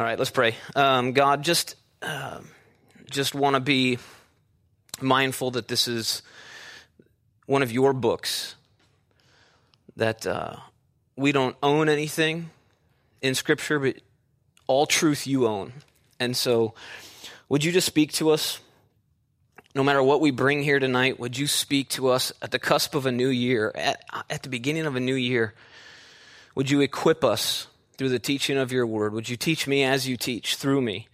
All right, let's pray. Um, God, just uh, just want to be mindful that this is one of your books. That uh, we don't own anything in Scripture, but all truth you own. And so, would you just speak to us? No matter what we bring here tonight, would you speak to us at the cusp of a new year, at, at the beginning of a new year? Would you equip us through the teaching of your word? Would you teach me as you teach through me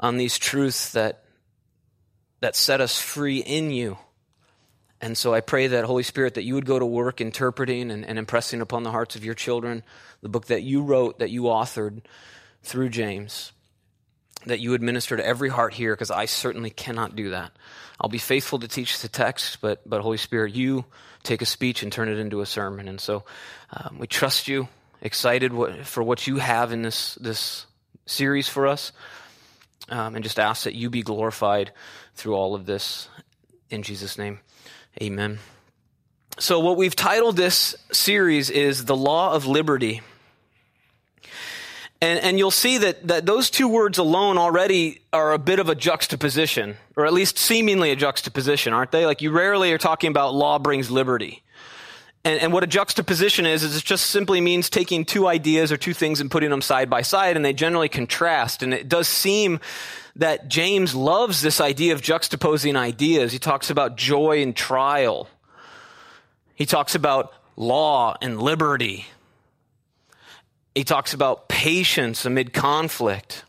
on these truths that, that set us free in you? And so I pray that, Holy Spirit, that you would go to work interpreting and, and impressing upon the hearts of your children the book that you wrote, that you authored through James that you would minister to every heart here because I certainly cannot do that. I'll be faithful to teach the text, but, but Holy Spirit, you take a speech and turn it into a sermon. And so um, we trust you, excited for what you have in this, this series for us, um, and just ask that you be glorified through all of this. In Jesus' name, amen. So, what we've titled this series is The Law of Liberty. And, and you'll see that, that those two words alone already are a bit of a juxtaposition, or at least seemingly a juxtaposition, aren't they? Like you rarely are talking about law brings liberty. And, and what a juxtaposition is, is it just simply means taking two ideas or two things and putting them side by side, and they generally contrast. And it does seem that James loves this idea of juxtaposing ideas. He talks about joy and trial. He talks about law and liberty. He talks about patience amid conflict.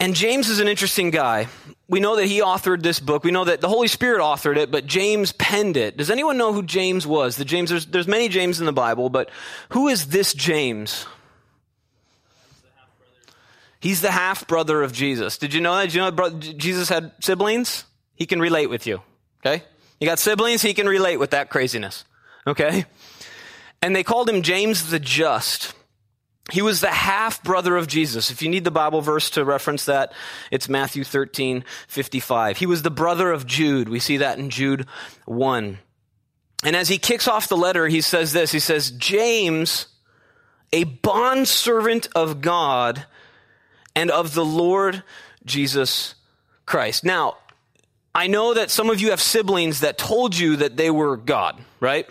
And James is an interesting guy. We know that he authored this book. We know that the Holy Spirit authored it, but James penned it. Does anyone know who James was? The James, there's, there's many James in the Bible, but who is this James? He's the half brother of Jesus. Did you know that? Did you know that Jesus had siblings? He can relate with you. Okay? You got siblings, he can relate with that craziness. Okay? And they called him James the Just. He was the half brother of Jesus. If you need the Bible verse to reference that, it's Matthew 13, 55. He was the brother of Jude. We see that in Jude 1. And as he kicks off the letter, he says this. He says, James, a bondservant of God and of the Lord Jesus Christ. Now, I know that some of you have siblings that told you that they were God, right?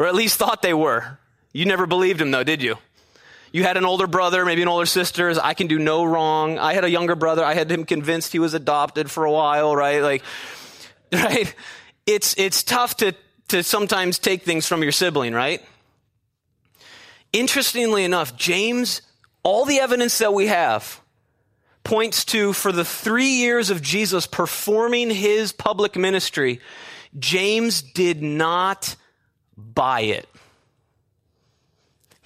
or at least thought they were. You never believed him, though, did you? You had an older brother, maybe an older sister. I can do no wrong. I had a younger brother. I had him convinced he was adopted for a while, right? Like, right? It's, it's tough to, to sometimes take things from your sibling, right? Interestingly enough, James, all the evidence that we have points to for the three years of Jesus performing his public ministry, James did not buy it.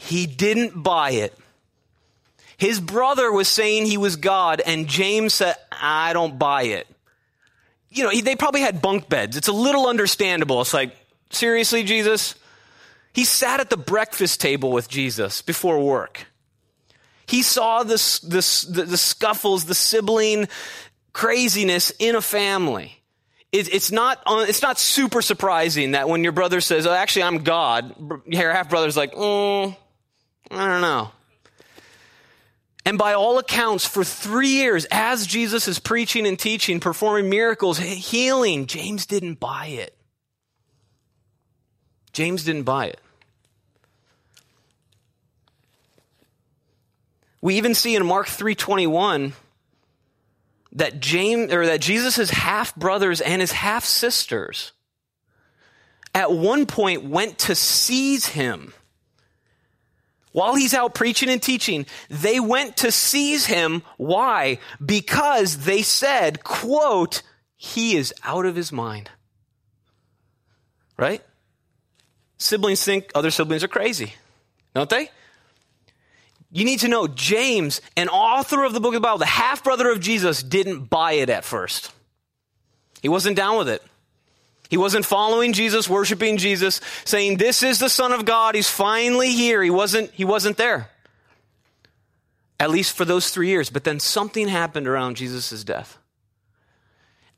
He didn't buy it. His brother was saying he was God, and James said, I don't buy it. You know, they probably had bunk beds. It's a little understandable. It's like, seriously, Jesus? He sat at the breakfast table with Jesus before work. He saw this, this, the, the scuffles, the sibling craziness in a family it's not it's not super surprising that when your brother says, "Oh, actually, I'm God," your half brother's like, mm, "I don't know." And by all accounts, for three years, as Jesus is preaching and teaching, performing miracles, healing, James didn't buy it. James didn't buy it. We even see in Mark 321 that James or that Jesus' half brothers and his half sisters at one point went to seize him. While he's out preaching and teaching, they went to seize him. Why? Because they said, quote, he is out of his mind. Right? Siblings think other siblings are crazy, don't they? You need to know James, an author of the book of the Bible, the half brother of Jesus, didn't buy it at first. He wasn't down with it. He wasn't following Jesus, worshiping Jesus, saying, This is the Son of God. He's finally here. He wasn't, he wasn't there. At least for those three years. But then something happened around Jesus' death.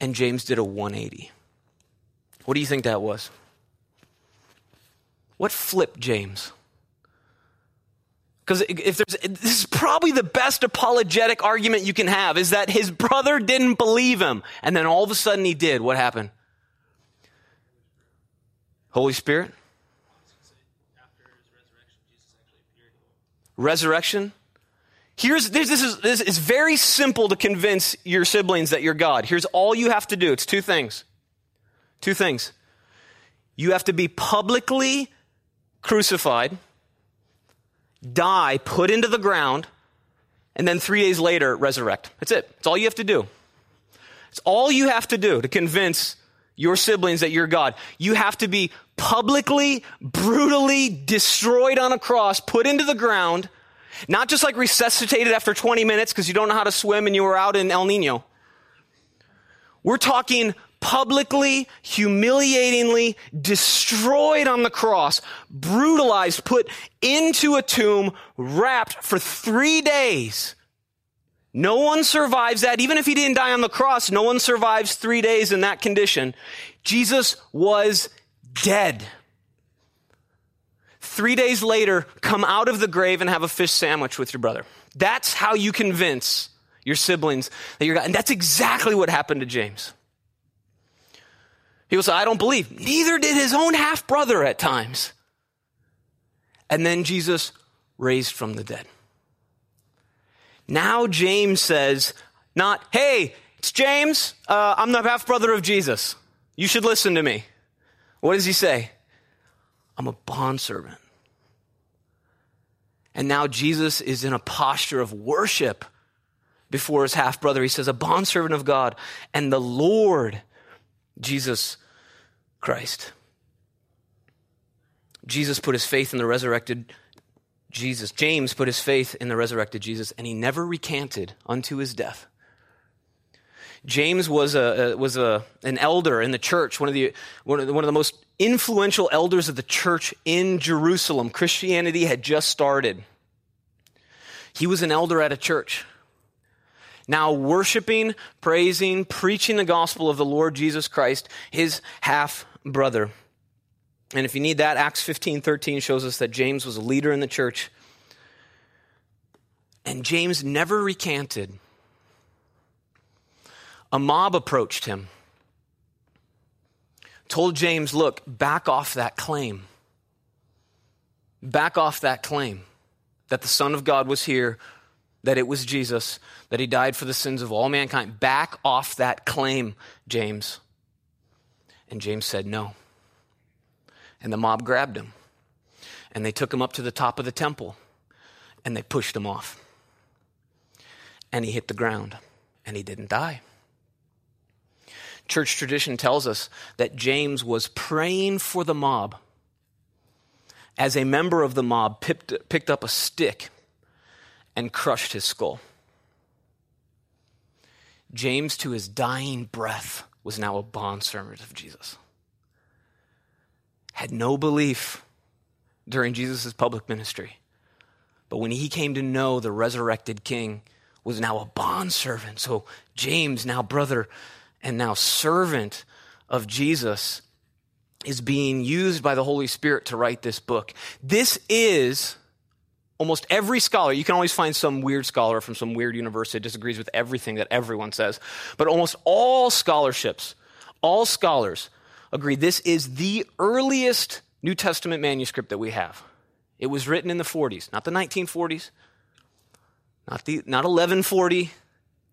And James did a 180. What do you think that was? What flipped James? Because if there's, this is probably the best apologetic argument you can have is that his brother didn't believe him. And then all of a sudden he did. What happened? Holy Spirit? Resurrection? Here's, this, this, is, this is very simple to convince your siblings that you're God. Here's all you have to do. It's two things. Two things. You have to be publicly crucified die, put into the ground, and then three days later resurrect. That's it. It's all you have to do. It's all you have to do to convince your siblings that you're God. You have to be publicly, brutally destroyed on a cross, put into the ground, not just like resuscitated after 20 minutes because you don't know how to swim and you were out in El Nino. We're talking publicly, humiliatingly destroyed on the cross, brutalized, put into a tomb, wrapped for three days. No one survives that. Even if he didn't die on the cross, no one survives three days in that condition. Jesus was dead. Three days later, come out of the grave and have a fish sandwich with your brother. That's how you convince your siblings that you're God. And that's exactly what happened to James. He say, I don't believe. Neither did his own half brother at times. And then Jesus raised from the dead. Now James says, not, hey, it's James. Uh, I'm the half brother of Jesus. You should listen to me. What does he say? I'm a bondservant. And now Jesus is in a posture of worship before his half brother. He says, a bondservant of God and the Lord Jesus Christ. Jesus put his faith in the resurrected Jesus. James put his faith in the resurrected Jesus, and he never recanted unto his death. James was a, was a, an elder in the church, one of, the, one, of the, one of the most influential elders of the church in Jerusalem. Christianity had just started. He was an elder at a church now worshiping, praising, preaching the gospel of the Lord Jesus Christ, his half brother. And if you need that, Acts 15 13 shows us that James was a leader in the church. And James never recanted. A mob approached him, told James, Look, back off that claim. Back off that claim that the Son of God was here that it was Jesus, that he died for the sins of all mankind. Back off that claim, James. And James said no. And the mob grabbed him. And they took him up to the top of the temple. And they pushed him off. And he hit the ground. And he didn't die. Church tradition tells us that James was praying for the mob. As a member of the mob picked, picked up a stick and crushed his skull. James, to his dying breath, was now a bondservant of Jesus. Had no belief during Jesus' public ministry. But when he came to know the resurrected king, was now a bondservant. So James, now brother and now servant of Jesus, is being used by the Holy Spirit to write this book. This is almost every scholar, you can always find some weird scholar from some weird university that disagrees with everything that everyone says, but almost all scholarships, all scholars agree this is the earliest New Testament manuscript that we have. It was written in the 40s, not the 1940s, not, the, not 1140,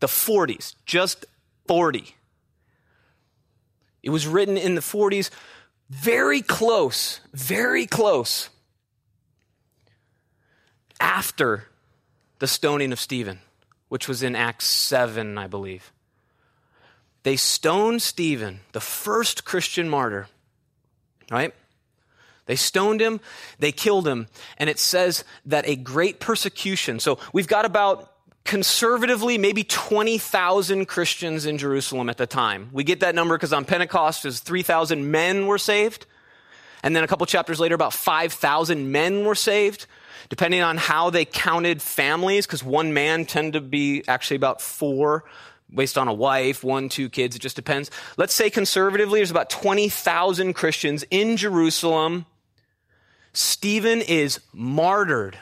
the 40s, just 40. It was written in the 40s, very close, very close after the stoning of Stephen, which was in Acts 7, I believe. They stoned Stephen, the first Christian martyr, right? They stoned him, they killed him, and it says that a great persecution. So we've got about conservatively maybe 20,000 Christians in Jerusalem at the time. We get that number because on Pentecost, as 3,000 men were saved. And then a couple chapters later, about 5,000 men were saved depending on how they counted families, because one man tended to be actually about four based on a wife, one, two kids, it just depends. Let's say conservatively, there's about 20,000 Christians in Jerusalem. Stephen is martyred.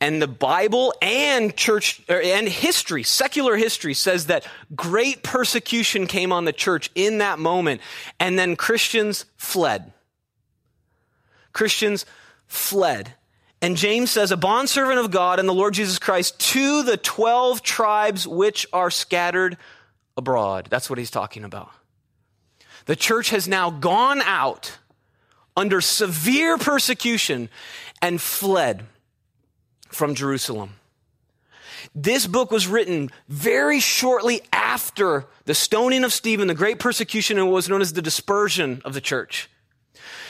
And the Bible and church er, and history, secular history says that great persecution came on the church in that moment. And then Christians fled. Christians fled. And James says, a bondservant of God and the Lord Jesus Christ to the 12 tribes which are scattered abroad. That's what he's talking about. The church has now gone out under severe persecution and fled from Jerusalem. This book was written very shortly after the stoning of Stephen, the great persecution, and what was known as the dispersion of the church.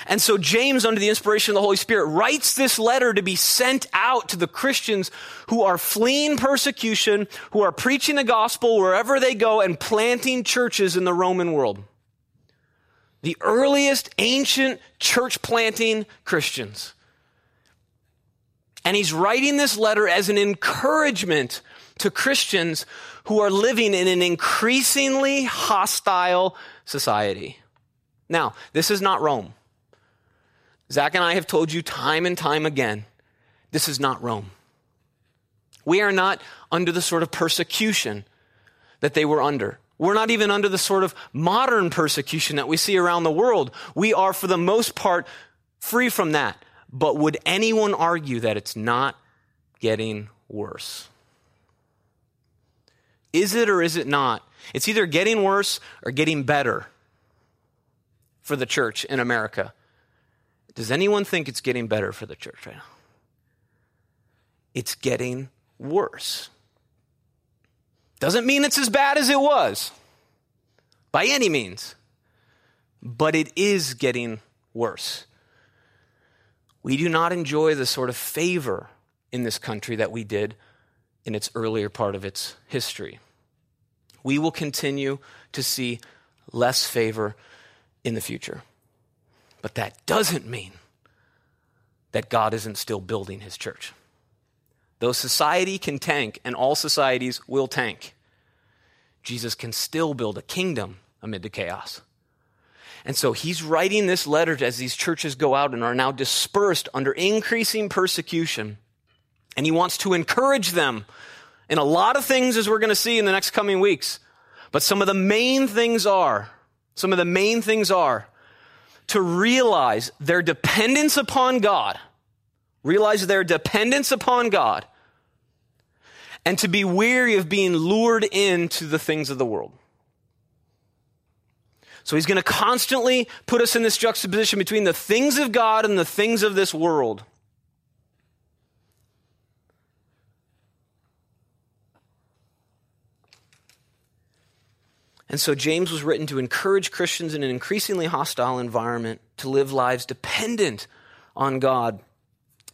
And so James, under the inspiration of the Holy Spirit, writes this letter to be sent out to the Christians who are fleeing persecution, who are preaching the gospel wherever they go and planting churches in the Roman world. The earliest ancient church planting Christians. And he's writing this letter as an encouragement to Christians who are living in an increasingly hostile society. Now, this is not Rome. Zach and I have told you time and time again this is not Rome. We are not under the sort of persecution that they were under. We're not even under the sort of modern persecution that we see around the world. We are, for the most part, free from that. But would anyone argue that it's not getting worse? Is it or is it not? It's either getting worse or getting better for the church in America. Does anyone think it's getting better for the church right now? It's getting worse. Doesn't mean it's as bad as it was by any means, but it is getting worse. We do not enjoy the sort of favor in this country that we did in its earlier part of its history. We will continue to see less favor in the future. But that doesn't mean that God isn't still building his church. Though society can tank, and all societies will tank, Jesus can still build a kingdom amid the chaos. And so he's writing this letter as these churches go out and are now dispersed under increasing persecution. And he wants to encourage them in a lot of things, as we're going to see in the next coming weeks. But some of the main things are, some of the main things are to realize their dependence upon God, realize their dependence upon God, and to be weary of being lured into the things of the world. So he's going to constantly put us in this juxtaposition between the things of God and the things of this world. And so James was written to encourage Christians in an increasingly hostile environment to live lives dependent on God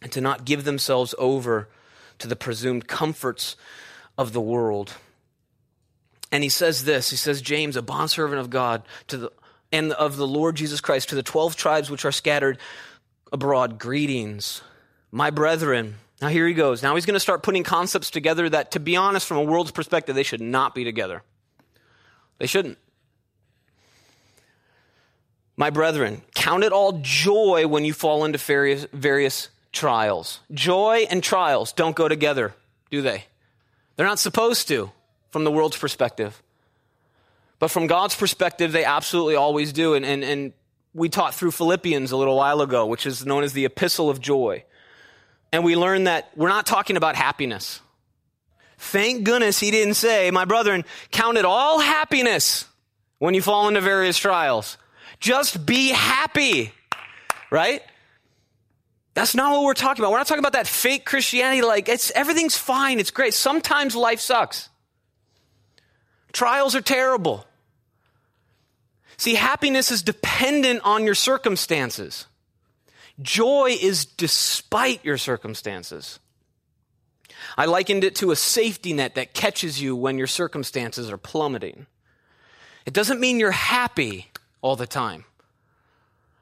and to not give themselves over to the presumed comforts of the world. And he says this he says, James, a bondservant of God, to the, and of the Lord Jesus Christ, to the 12 tribes which are scattered abroad, greetings. My brethren, now here he goes. Now he's going to start putting concepts together that, to be honest, from a world's perspective, they should not be together. They shouldn't. My brethren, count it all joy when you fall into various, various trials. Joy and trials don't go together, do they? They're not supposed to from the world's perspective. But from God's perspective, they absolutely always do. And, and, and we taught through Philippians a little while ago, which is known as the epistle of joy. And we learned that we're not talking about happiness. Thank goodness he didn't say, my brethren, count it all happiness when you fall into various trials. Just be happy, right? That's not what we're talking about. We're not talking about that fake Christianity like it's everything's fine, it's great. Sometimes life sucks. Trials are terrible. See, happiness is dependent on your circumstances. Joy is despite your circumstances. I likened it to a safety net that catches you when your circumstances are plummeting. It doesn't mean you're happy all the time,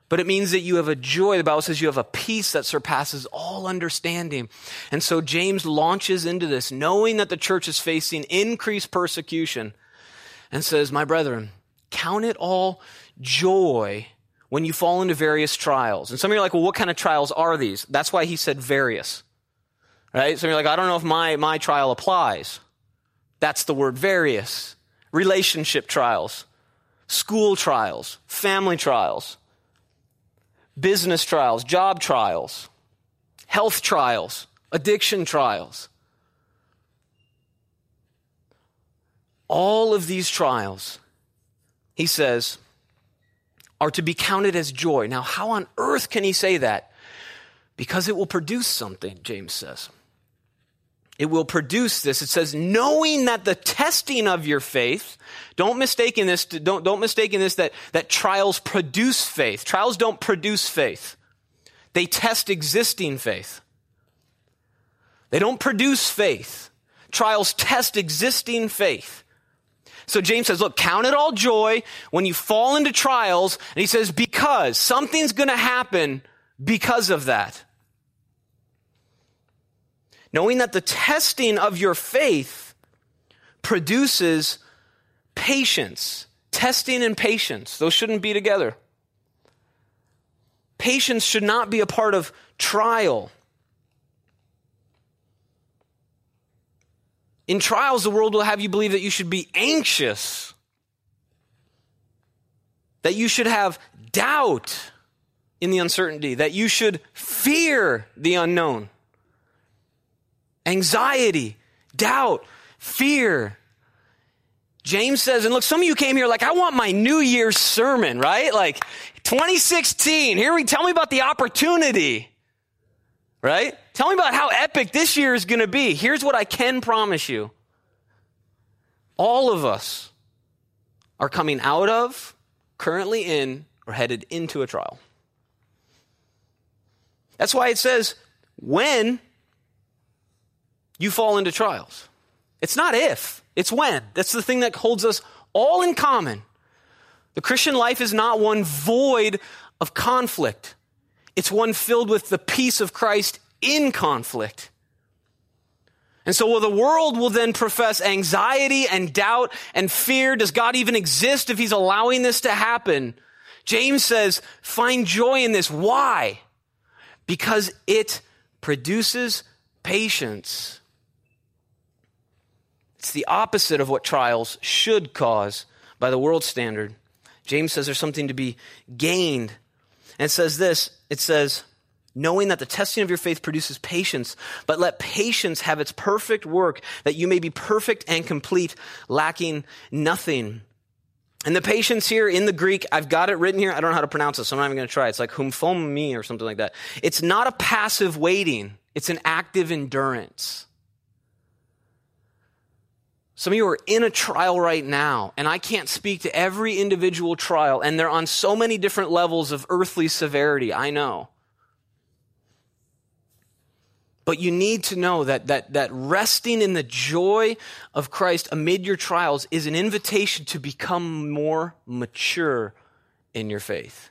but it means that you have a joy. The Bible says you have a peace that surpasses all understanding. And so James launches into this, knowing that the church is facing increased persecution and says, My brethren, count it all joy when you fall into various trials. And some of you are like, well, what kind of trials are these? That's why he said various. Right? So you're like, I don't know if my, my trial applies. That's the word various. Relationship trials, school trials, family trials, business trials, job trials, health trials, addiction trials. All of these trials, he says, are to be counted as joy. Now, how on earth can he say that? Because it will produce something, James says. It will produce this. It says, knowing that the testing of your faith, don't mistake in this, don't, don't mistake in this that, that trials produce faith. Trials don't produce faith. They test existing faith. They don't produce faith. Trials test existing faith. So James says, look, count it all joy when you fall into trials. And he says, because something's going to happen because of that knowing that the testing of your faith produces patience. Testing and patience, those shouldn't be together. Patience should not be a part of trial. In trials, the world will have you believe that you should be anxious, that you should have doubt in the uncertainty, that you should fear the unknown anxiety, doubt, fear. James says, and look, some of you came here like, I want my New Year's sermon, right? Like 2016. Here we tell me about the opportunity, right? Tell me about how epic this year is going to be. Here's what I can promise you. All of us are coming out of, currently in, or headed into a trial. That's why it says, when you fall into trials. It's not if, it's when. That's the thing that holds us all in common. The Christian life is not one void of conflict, it's one filled with the peace of Christ in conflict. And so, well, the world will then profess anxiety and doubt and fear. Does God even exist if He's allowing this to happen? James says, find joy in this. Why? Because it produces patience. It's the opposite of what trials should cause by the world standard. James says there's something to be gained. And says this it says, knowing that the testing of your faith produces patience, but let patience have its perfect work, that you may be perfect and complete, lacking nothing. And the patience here in the Greek, I've got it written here. I don't know how to pronounce it, so I'm not even going to try. It's like humfomi or something like that. It's not a passive waiting. It's an active endurance. Some of you are in a trial right now, and I can't speak to every individual trial, and they're on so many different levels of earthly severity, I know. But you need to know that, that, that resting in the joy of Christ amid your trials is an invitation to become more mature in your faith.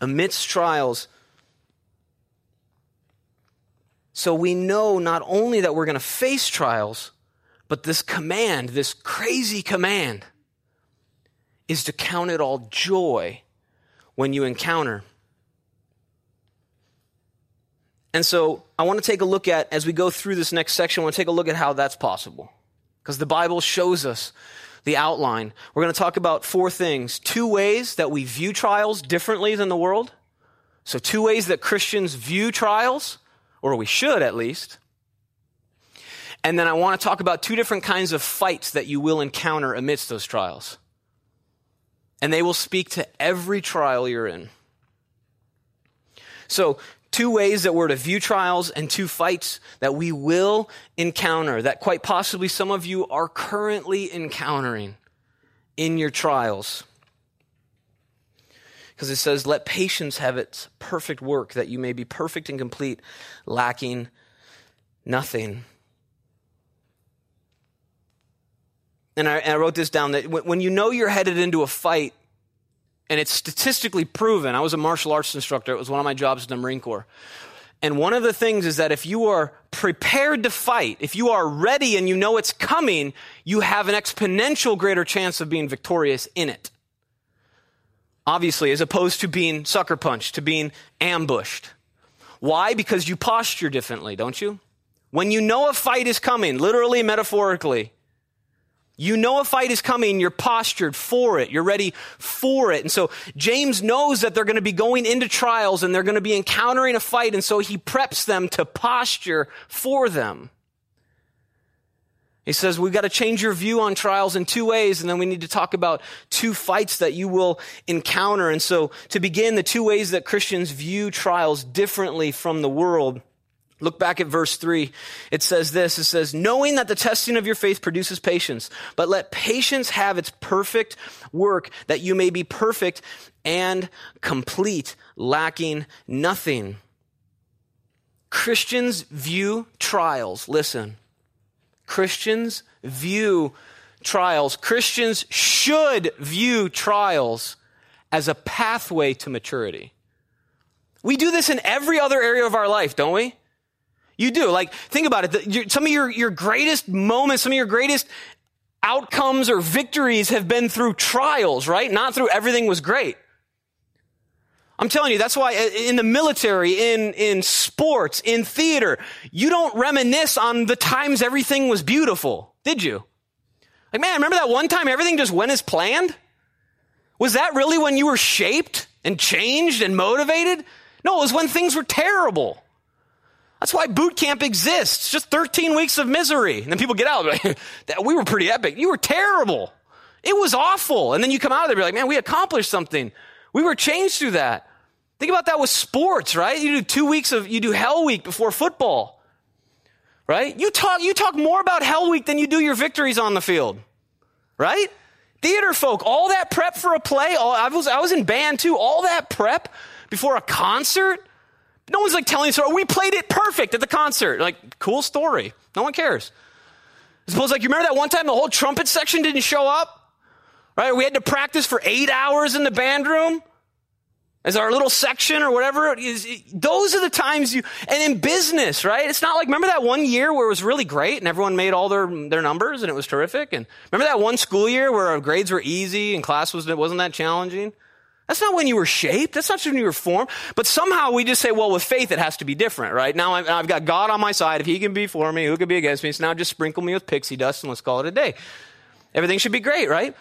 Amidst trials, so we know not only that we're going to face trials, but this command, this crazy command, is to count it all joy when you encounter. And so I want to take a look at, as we go through this next section, I want to take a look at how that's possible. Because the Bible shows us the outline. We're going to talk about four things two ways that we view trials differently than the world. So, two ways that Christians view trials, or we should at least. And then I want to talk about two different kinds of fights that you will encounter amidst those trials. And they will speak to every trial you're in. So, two ways that we're to view trials and two fights that we will encounter, that quite possibly some of you are currently encountering in your trials. Because it says, Let patience have its perfect work, that you may be perfect and complete, lacking nothing. And I, and I wrote this down that when you know you're headed into a fight, and it's statistically proven, I was a martial arts instructor, it was one of my jobs in the Marine Corps. And one of the things is that if you are prepared to fight, if you are ready and you know it's coming, you have an exponential greater chance of being victorious in it. Obviously, as opposed to being sucker punched, to being ambushed. Why? Because you posture differently, don't you? When you know a fight is coming, literally, metaphorically, you know a fight is coming, you're postured for it, you're ready for it. And so James knows that they're going to be going into trials and they're going to be encountering a fight, and so he preps them to posture for them. He says, we've got to change your view on trials in two ways, and then we need to talk about two fights that you will encounter. And so, to begin, the two ways that Christians view trials differently from the world. Look back at verse 3. It says this It says, Knowing that the testing of your faith produces patience, but let patience have its perfect work, that you may be perfect and complete, lacking nothing. Christians view trials, listen, Christians view trials, Christians should view trials as a pathway to maturity. We do this in every other area of our life, don't we? You do. Like, think about it. Some of your, your greatest moments, some of your greatest outcomes or victories have been through trials, right? Not through everything was great. I'm telling you, that's why uh, in the military, in, in sports, in theater, you don't reminisce on the times everything was beautiful, did you? Like, man, remember that one time everything just went as planned? Was that really when you were shaped and changed and motivated? No, it was when things were terrible. That's why boot camp exists. Just 13 weeks of misery. And then people get out, we were pretty epic. You were terrible. It was awful. And then you come out of there, be like, man, we accomplished something. We were changed through that. Think about that with sports, right? You do two weeks of, you do Hell Week before football, right? You talk, you talk more about Hell Week than you do your victories on the field, right? Theater folk, all that prep for a play, all, I was, I was in band too, all that prep before a concert. No one's like telling us, we played it perfect at the concert. Like, cool story. No one cares. Suppose like, you remember that one time the whole trumpet section didn't show up? Right? We had to practice for eight hours in the band room as our little section or whatever it is. Those are the times you, and in business, right? It's not like, remember that one year where it was really great and everyone made all their, their numbers and it was terrific? And remember that one school year where our grades were easy and class was, wasn't that challenging? That's not when you were shaped. That's not when you were formed. But somehow we just say, well, with faith, it has to be different, right? Now I've got God on my side. If he can be for me, who can be against me? So now just sprinkle me with pixie dust and let's call it a day. Everything should be great, right?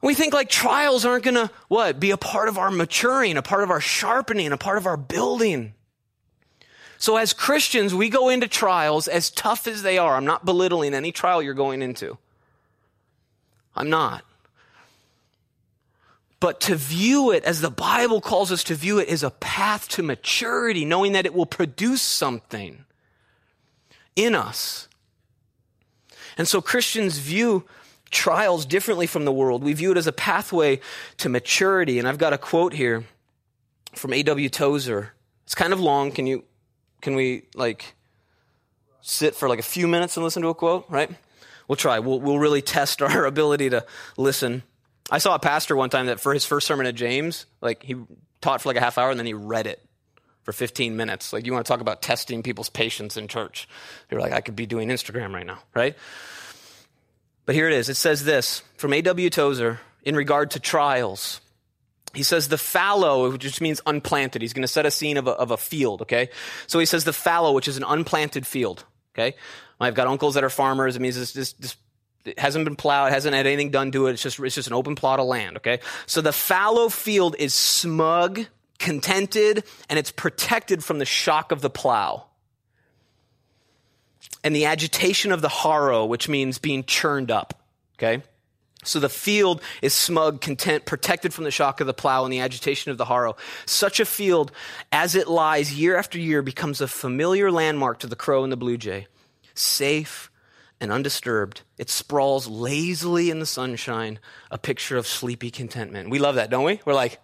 We think like trials aren't going to, what, be a part of our maturing, a part of our sharpening, a part of our building. So as Christians, we go into trials as tough as they are. I'm not belittling any trial you're going into. I'm not. But to view it as the Bible calls us to view it is a path to maturity, knowing that it will produce something in us. And so Christians view trials differently from the world. We view it as a pathway to maturity. And I've got a quote here from A.W. Tozer. It's kind of long. Can you, can we like sit for like a few minutes and listen to a quote, right? We'll try. We'll, we'll really test our ability to listen. I saw a pastor one time that for his first sermon at James, like he taught for like a half hour and then he read it for 15 minutes. Like you want to talk about testing people's patience in church. You're like, I could be doing Instagram right now, right? But here it is. It says this from A.W. Tozer in regard to trials. He says the fallow, which just means unplanted. He's going to set a scene of a, of a field, okay? So he says the fallow, which is an unplanted field, okay? I've got uncles that are farmers. It means this, this, this it hasn't been plowed, it hasn't had anything done to it. It's just, it's just an open plot of land, okay? So the fallow field is smug, contented, and it's protected from the shock of the plow and the agitation of the harrow, which means being churned up. Okay? So the field is smug, content, protected from the shock of the plow and the agitation of the harrow. Such a field, as it lies year after year, becomes a familiar landmark to the crow and the blue jay. Safe and undisturbed, it sprawls lazily in the sunshine, a picture of sleepy contentment. We love that, don't we? We're like,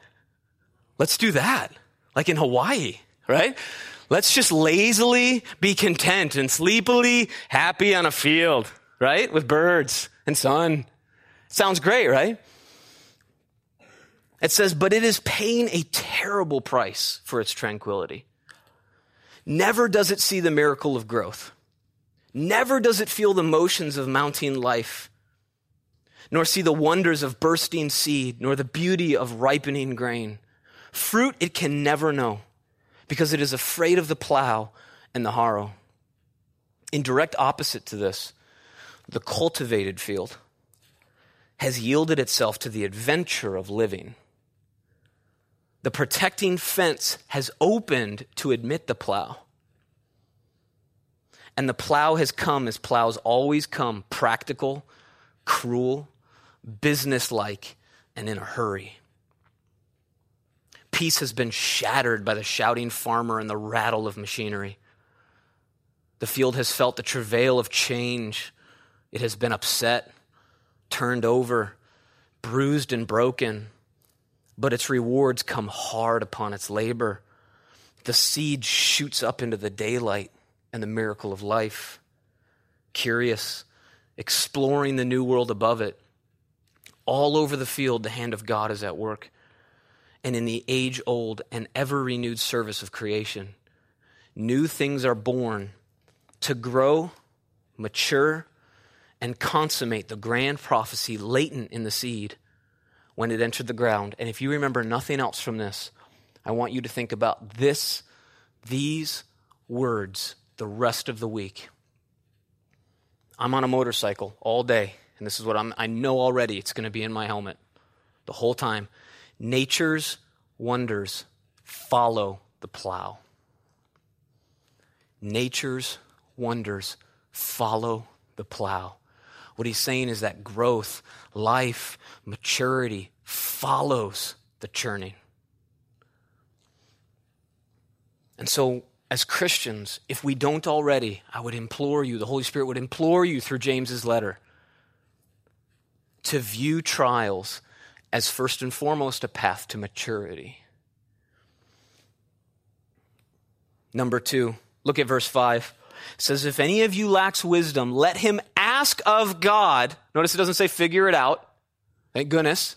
let's do that. Like in Hawaii, right? Let's just lazily be content and sleepily happy on a field, right? With birds and sun. Sounds great, right? It says, but it is paying a terrible price for its tranquility. Never does it see the miracle of growth. Never does it feel the motions of mounting life, nor see the wonders of bursting seed, nor the beauty of ripening grain. Fruit it can never know because it is afraid of the plow and the harrow. In direct opposite to this, the cultivated field has yielded itself to the adventure of living. The protecting fence has opened to admit the plow. And the plow has come as plows always come practical, cruel, businesslike, and in a hurry. Peace has been shattered by the shouting farmer and the rattle of machinery. The field has felt the travail of change. It has been upset, turned over, bruised, and broken. But its rewards come hard upon its labor. The seed shoots up into the daylight and the miracle of life. Curious, exploring the new world above it. All over the field, the hand of God is at work. And in the age old and ever renewed service of creation, new things are born to grow, mature, and consummate the grand prophecy latent in the seed when it entered the ground. And if you remember nothing else from this, I want you to think about this, these words the rest of the week. I'm on a motorcycle all day, and this is what I'm, I know already it's going to be in my helmet the whole time. Nature's wonders follow the plow. Nature's wonders follow the plow. What he's saying is that growth, life, maturity follows the churning. And so, as Christians, if we don't already, I would implore you, the Holy Spirit would implore you through James's letter to view trials as first and foremost a path to maturity. Number two, look at verse 5. It says, If any of you lacks wisdom, let him ask of God. Notice it doesn't say figure it out. Thank goodness.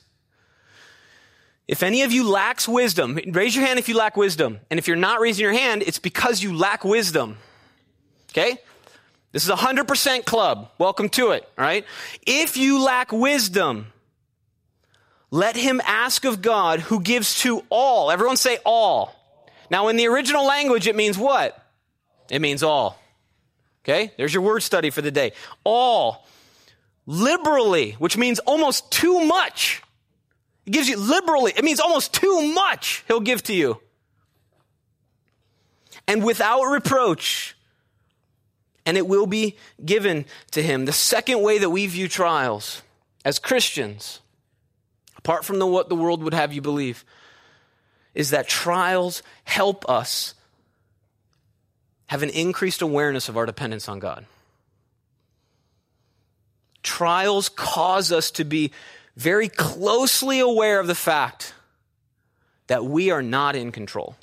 If any of you lacks wisdom, raise your hand if you lack wisdom. And if you're not raising your hand, it's because you lack wisdom. Okay? This is a 100% club. Welcome to it, all right? If you lack wisdom, let him ask of God who gives to all. Everyone say all. Now, in the original language, it means what? It means all. Okay? There's your word study for the day. All. Liberally, which means almost too much. It gives you liberally. It means almost too much he'll give to you. And without reproach. And it will be given to him. The second way that we view trials as Christians apart from the, what the world would have you believe, is that trials help us have an increased awareness of our dependence on God. Trials cause us to be very closely aware of the fact that we are not in control.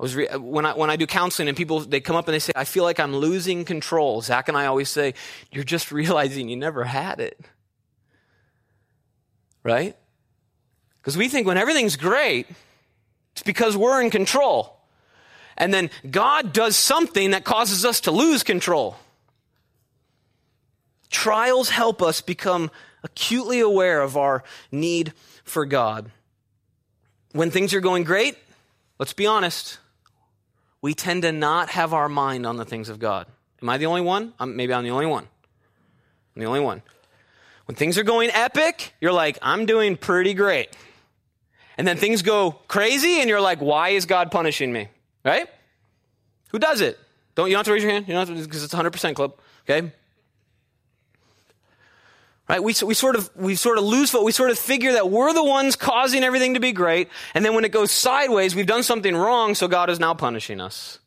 I was re- when I when I do counseling and people they come up and they say I feel like I'm losing control. Zach and I always say you're just realizing you never had it right? Because we think when everything's great, it's because we're in control. And then God does something that causes us to lose control. Trials help us become acutely aware of our need for God. When things are going great, let's be honest, we tend to not have our mind on the things of God. Am I the only one? I'm, maybe I'm the only one. I'm the only one. When things are going epic, you're like, I'm doing pretty great. And then things go crazy, and you're like, why is God punishing me? Right? Who does it? Don't you don't have to raise your hand? You don't have to because it's 100% club. Okay? Right? We, we sort of we sort of lose what we sort of figure that we're the ones causing everything to be great, and then when it goes sideways, we've done something wrong, so God is now punishing us.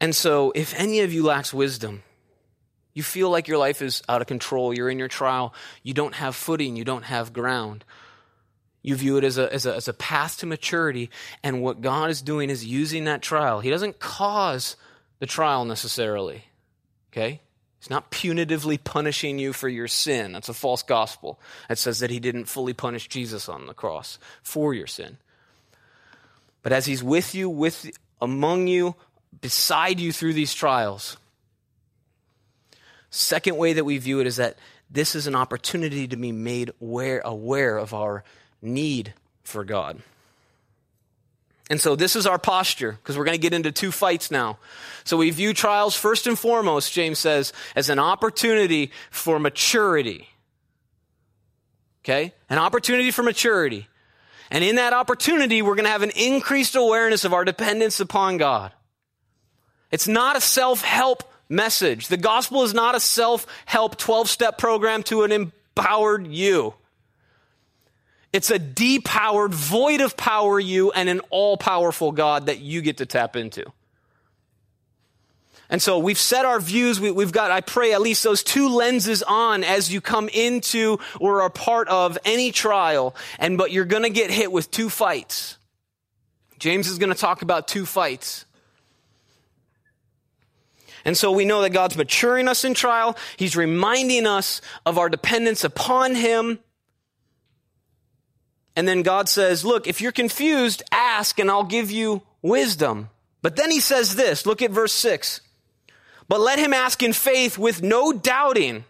And so, if any of you lacks wisdom, you feel like your life is out of control. You're in your trial. You don't have footing. You don't have ground. You view it as a, as a, as a path to maturity. And what God is doing is using that trial. He doesn't cause the trial necessarily. Okay? He's not punitively punishing you for your sin. That's a false gospel. That says that he didn't fully punish Jesus on the cross for your sin. But as he's with you, with among you, beside you through these trials, Second way that we view it is that this is an opportunity to be made aware, aware of our need for God. And so this is our posture because we're going to get into two fights now. So we view trials first and foremost, James says, as an opportunity for maturity. Okay? An opportunity for maturity. And in that opportunity, we're going to have an increased awareness of our dependence upon God. It's not a self-help message. The gospel is not a self-help 12-step program to an empowered you. It's a depowered, void of power you and an all powerful God that you get to tap into. And so we've set our views. We, have got, I pray, at least those two lenses on as you come into or are part of any trial. And, but you're going to get hit with two fights. James is going to talk about two fights. And so we know that God's maturing us in trial. He's reminding us of our dependence upon Him. And then God says, look, if you're confused, ask and I'll give you wisdom. But then he says this, look at verse 6. But let him ask in faith with no doubting.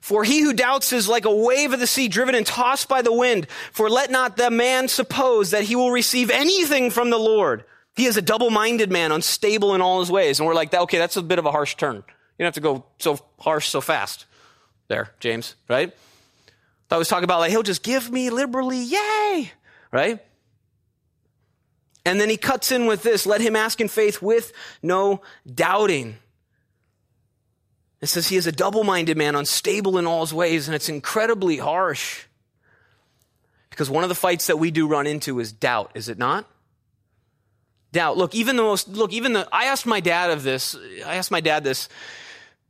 For he who doubts is like a wave of the sea driven and tossed by the wind. For let not the man suppose that he will receive anything from the Lord. He is a double-minded man, unstable in all his ways. And we're like, okay, that's a bit of a harsh turn. You don't have to go so harsh so fast there, James, right? I was talking about like, he'll just give me liberally, yay, right? And then he cuts in with this, let him ask in faith with no doubting. It says he is a double-minded man, unstable in all his ways, and it's incredibly harsh. Because one of the fights that we do run into is doubt, is it not? Doubt. Look, even the most, look, even the, I asked my dad of this, I asked my dad this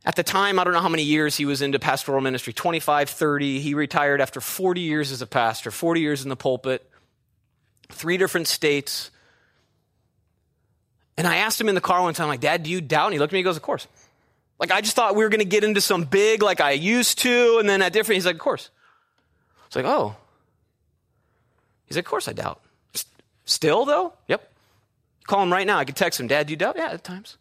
at the time, I don't know how many years he was into pastoral ministry 25, 30. He retired after 40 years as a pastor, 40 years in the pulpit, three different states. And I asked him in the car one time, like, Dad, do you doubt? And he looked at me and goes, Of course. Like, I just thought we were going to get into some big, like I used to, and then at different, he's like, Of course. It's like, Oh. He's like, Of course I doubt. Still, though? Yep. Call him right now. I could text him, Dad, do you doubt? Yeah, at times.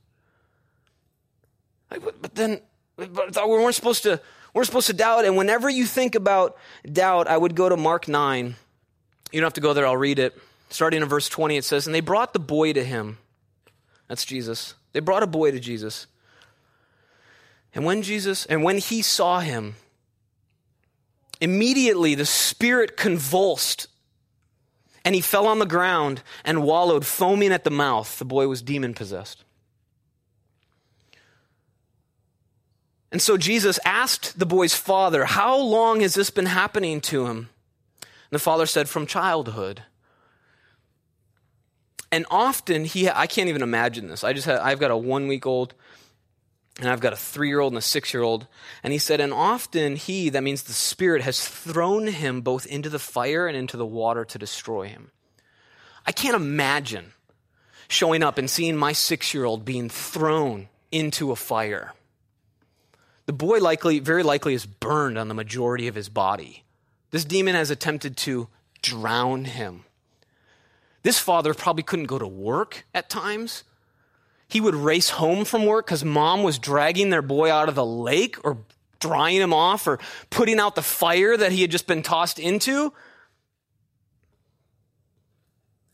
Like, but, but then, but we weren't supposed to, we're supposed to doubt. And whenever you think about doubt, I would go to Mark 9. You don't have to go there, I'll read it. Starting in verse 20, it says, And they brought the boy to him. That's Jesus. They brought a boy to Jesus. And when Jesus, and when he saw him, immediately the spirit convulsed and he fell on the ground and wallowed, foaming at the mouth. The boy was demon possessed. And so Jesus asked the boy's father, How long has this been happening to him? And the father said, From childhood. And often he, I can't even imagine this. I just had, I've got a one week old and I've got a three year old and a six year old. And he said, and often he, that means the Spirit, has thrown him both into the fire and into the water to destroy him. I can't imagine showing up and seeing my six year old being thrown into a fire. The boy likely, very likely is burned on the majority of his body. This demon has attempted to drown him. This father probably couldn't go to work at times. He would race home from work because mom was dragging their boy out of the lake or drying him off or putting out the fire that he had just been tossed into.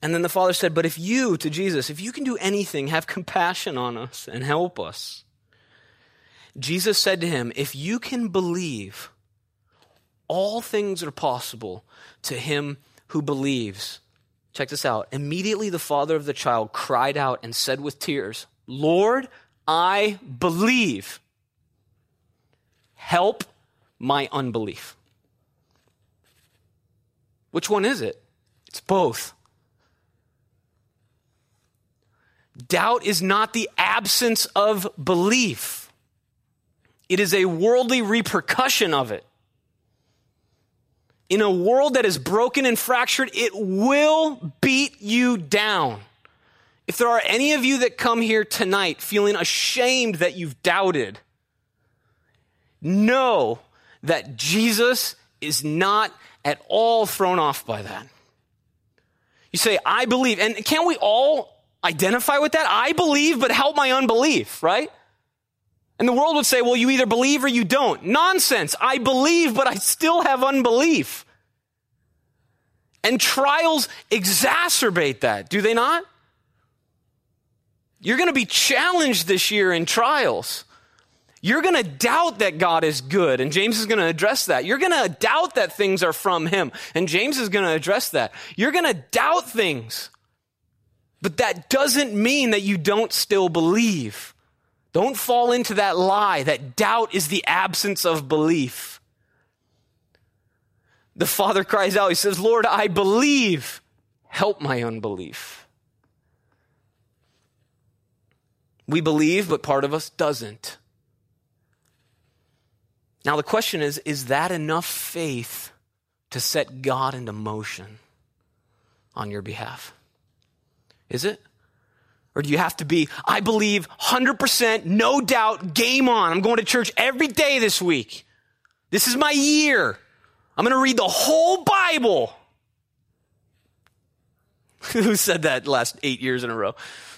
And then the father said, But if you, to Jesus, if you can do anything, have compassion on us and help us. Jesus said to him, If you can believe, all things are possible to him who believes. Check this out. Immediately the father of the child cried out and said with tears, Lord, I believe. Help my unbelief. Which one is it? It's both. Doubt is not the absence of belief. It is a worldly repercussion of it. In a world that is broken and fractured, it will beat you down. If there are any of you that come here tonight feeling ashamed that you've doubted, know that Jesus is not at all thrown off by that. You say, I believe. And can't we all identify with that? I believe, but help my unbelief, right? And the world would say, well, you either believe or you don't. Nonsense. I believe, but I still have unbelief. And trials exacerbate that, do they not? You're going to be challenged this year in trials. You're going to doubt that God is good, and James is going to address that. You're going to doubt that things are from Him, and James is going to address that. You're going to doubt things, but that doesn't mean that you don't still believe. Don't fall into that lie that doubt is the absence of belief. The father cries out, he says, Lord, I believe. Help my unbelief. We believe, but part of us doesn't. Now, the question is is that enough faith to set God into motion on your behalf? Is it? Or do you have to be, I believe 100%, no doubt, game on. I'm going to church every day this week. This is my year. I'm going to read the whole Bible. Who said that last eight years in a row,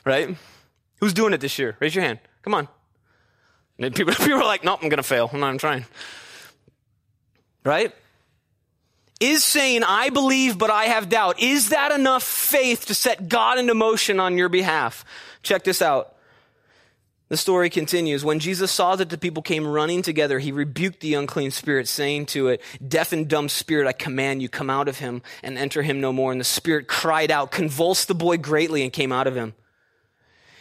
right? Who's doing it this year? Raise your hand. Come on. And people, people are like, nope, I'm going to fail. I'm not even trying. Right? Is saying, I believe, but I have doubt, is that enough faith to set God into motion on your behalf? Check this out. The story continues. When Jesus saw that the people came running together, he rebuked the unclean spirit, saying to it, Deaf and dumb spirit, I command you, come out of him and enter him no more. And the spirit cried out, convulsed the boy greatly, and came out of him.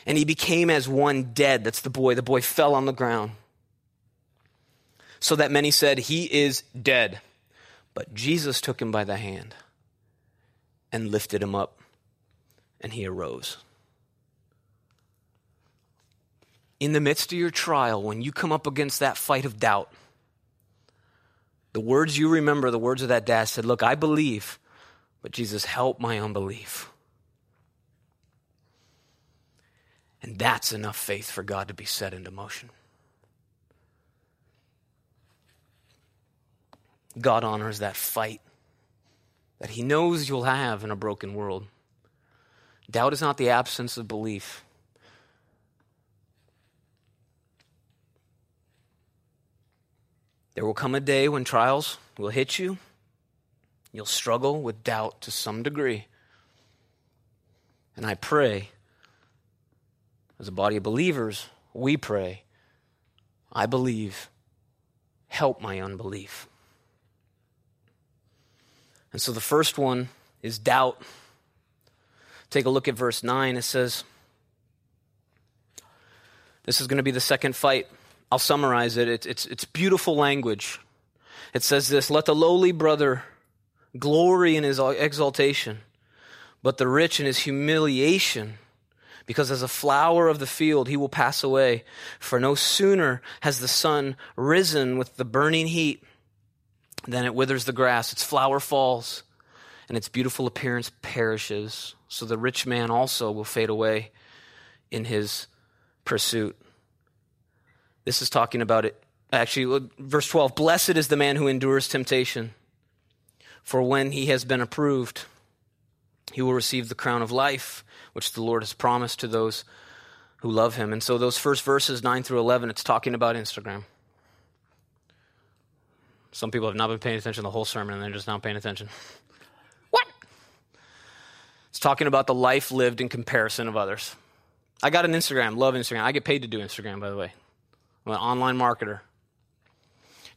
And he became as one dead. That's the boy. The boy fell on the ground. So that many said, He is dead. But Jesus took him by the hand and lifted him up, and he arose. in the midst of your trial, when you come up against that fight of doubt, the words you remember, the words of that dad said, Look, I believe, but Jesus, help my unbelief. And that's enough faith for God to be set into motion. God honors that fight that He knows you'll have in a broken world. Doubt is not the absence of belief. There will come a day when trials will hit you. You'll struggle with doubt to some degree. And I pray, as a body of believers, we pray, I believe, help my unbelief. And so the first one is doubt. Take a look at verse 9. It says, This is going to be the second fight. I'll summarize it. It's, it's, it's beautiful language. It says this Let the lowly brother glory in his exaltation, but the rich in his humiliation. Because as a flower of the field, he will pass away. For no sooner has the sun risen with the burning heat than it withers the grass, its flower falls, and its beautiful appearance perishes. So the rich man also will fade away in his pursuit. This is talking about it. Actually, verse 12 Blessed is the man who endures temptation, for when he has been approved, he will receive the crown of life, which the Lord has promised to those who love him. And so, those first verses, 9 through 11, it's talking about Instagram. Some people have not been paying attention the whole sermon and they're just not paying attention. What? It's talking about the life lived in comparison of others. I got an Instagram, love Instagram. I get paid to do Instagram, by the way. I'm an online marketer.